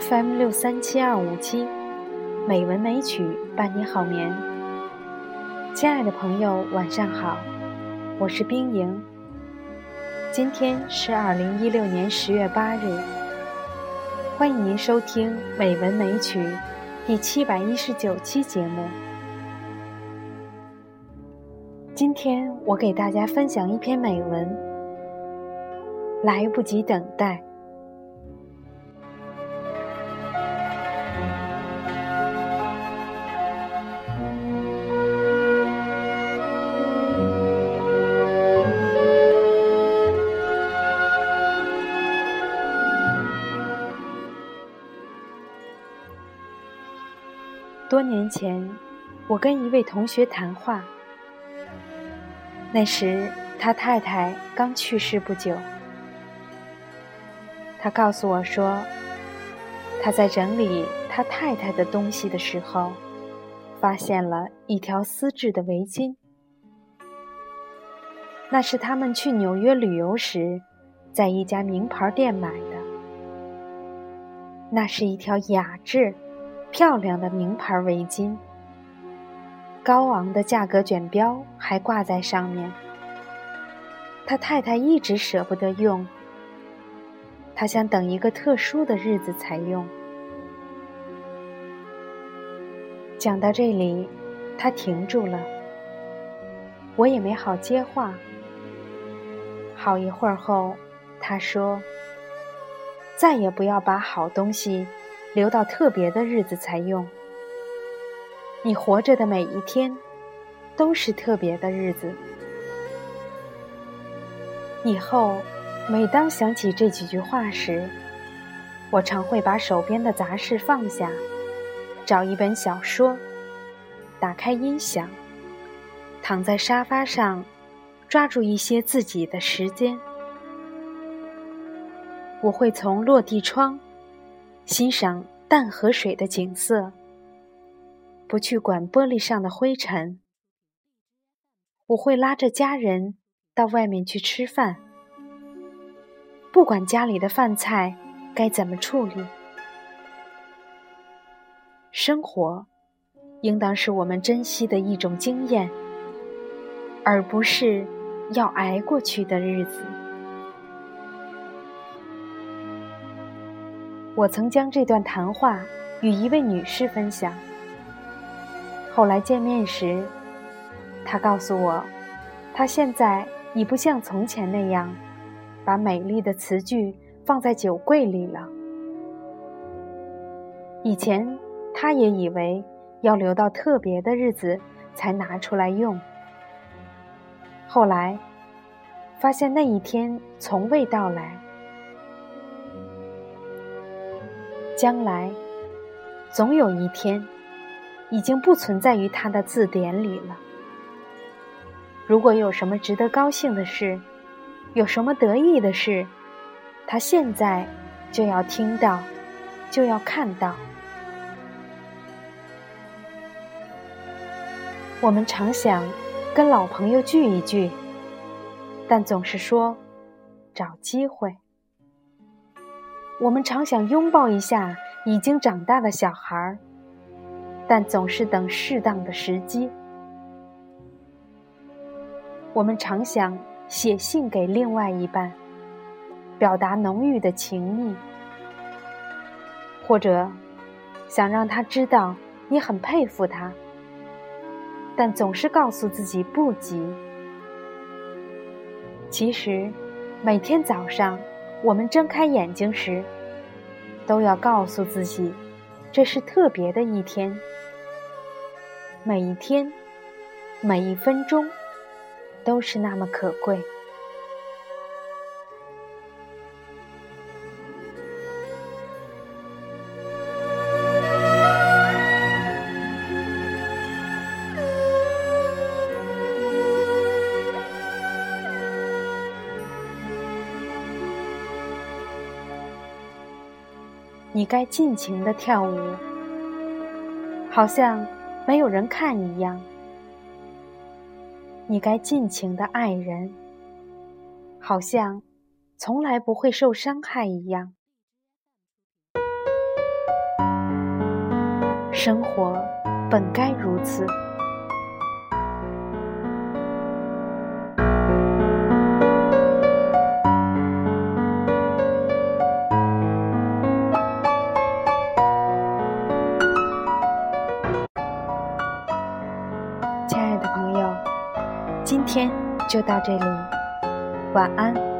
FM 六三七二五七，美文美曲伴你好眠。亲爱的朋友，晚上好，我是冰莹。今天是二零一六年十月八日，欢迎您收听《美文美曲》第七百一十九期节目。今天我给大家分享一篇美文，《来不及等待》。多年前，我跟一位同学谈话。那时，他太太刚去世不久。他告诉我说，他在整理他太太的东西的时候，发现了一条丝质的围巾。那是他们去纽约旅游时，在一家名牌店买的。那是一条雅致、漂亮的名牌围巾。高昂的价格卷标还挂在上面。他太太一直舍不得用，他想等一个特殊的日子才用。讲到这里，他停住了，我也没好接话。好一会儿后，他说：“再也不要把好东西留到特别的日子才用。”你活着的每一天，都是特别的日子。以后，每当想起这几句话时，我常会把手边的杂事放下，找一本小说，打开音响，躺在沙发上，抓住一些自己的时间。我会从落地窗欣赏淡河水的景色。不去管玻璃上的灰尘，我会拉着家人到外面去吃饭，不管家里的饭菜该怎么处理。生活应当是我们珍惜的一种经验，而不是要挨过去的日子。我曾将这段谈话与一位女士分享。后来见面时，她告诉我，她现在已不像从前那样，把美丽的词句放在酒柜里了。以前，她也以为要留到特别的日子才拿出来用。后来，发现那一天从未到来。将来，总有一天。已经不存在于他的字典里了。如果有什么值得高兴的事，有什么得意的事，他现在就要听到，就要看到。我们常想跟老朋友聚一聚，但总是说找机会。我们常想拥抱一下已经长大的小孩儿。但总是等适当的时机。我们常想写信给另外一半，表达浓郁的情谊，或者想让他知道你很佩服他，但总是告诉自己不急。其实，每天早上我们睁开眼睛时，都要告诉自己，这是特别的一天。每一天，每一分钟，都是那么可贵。你该尽情的跳舞好像没有人看一样。你该尽情的爱人好像从来不会受伤害一样。生活本该如此。亲爱的朋友，今天就到这里，晚安。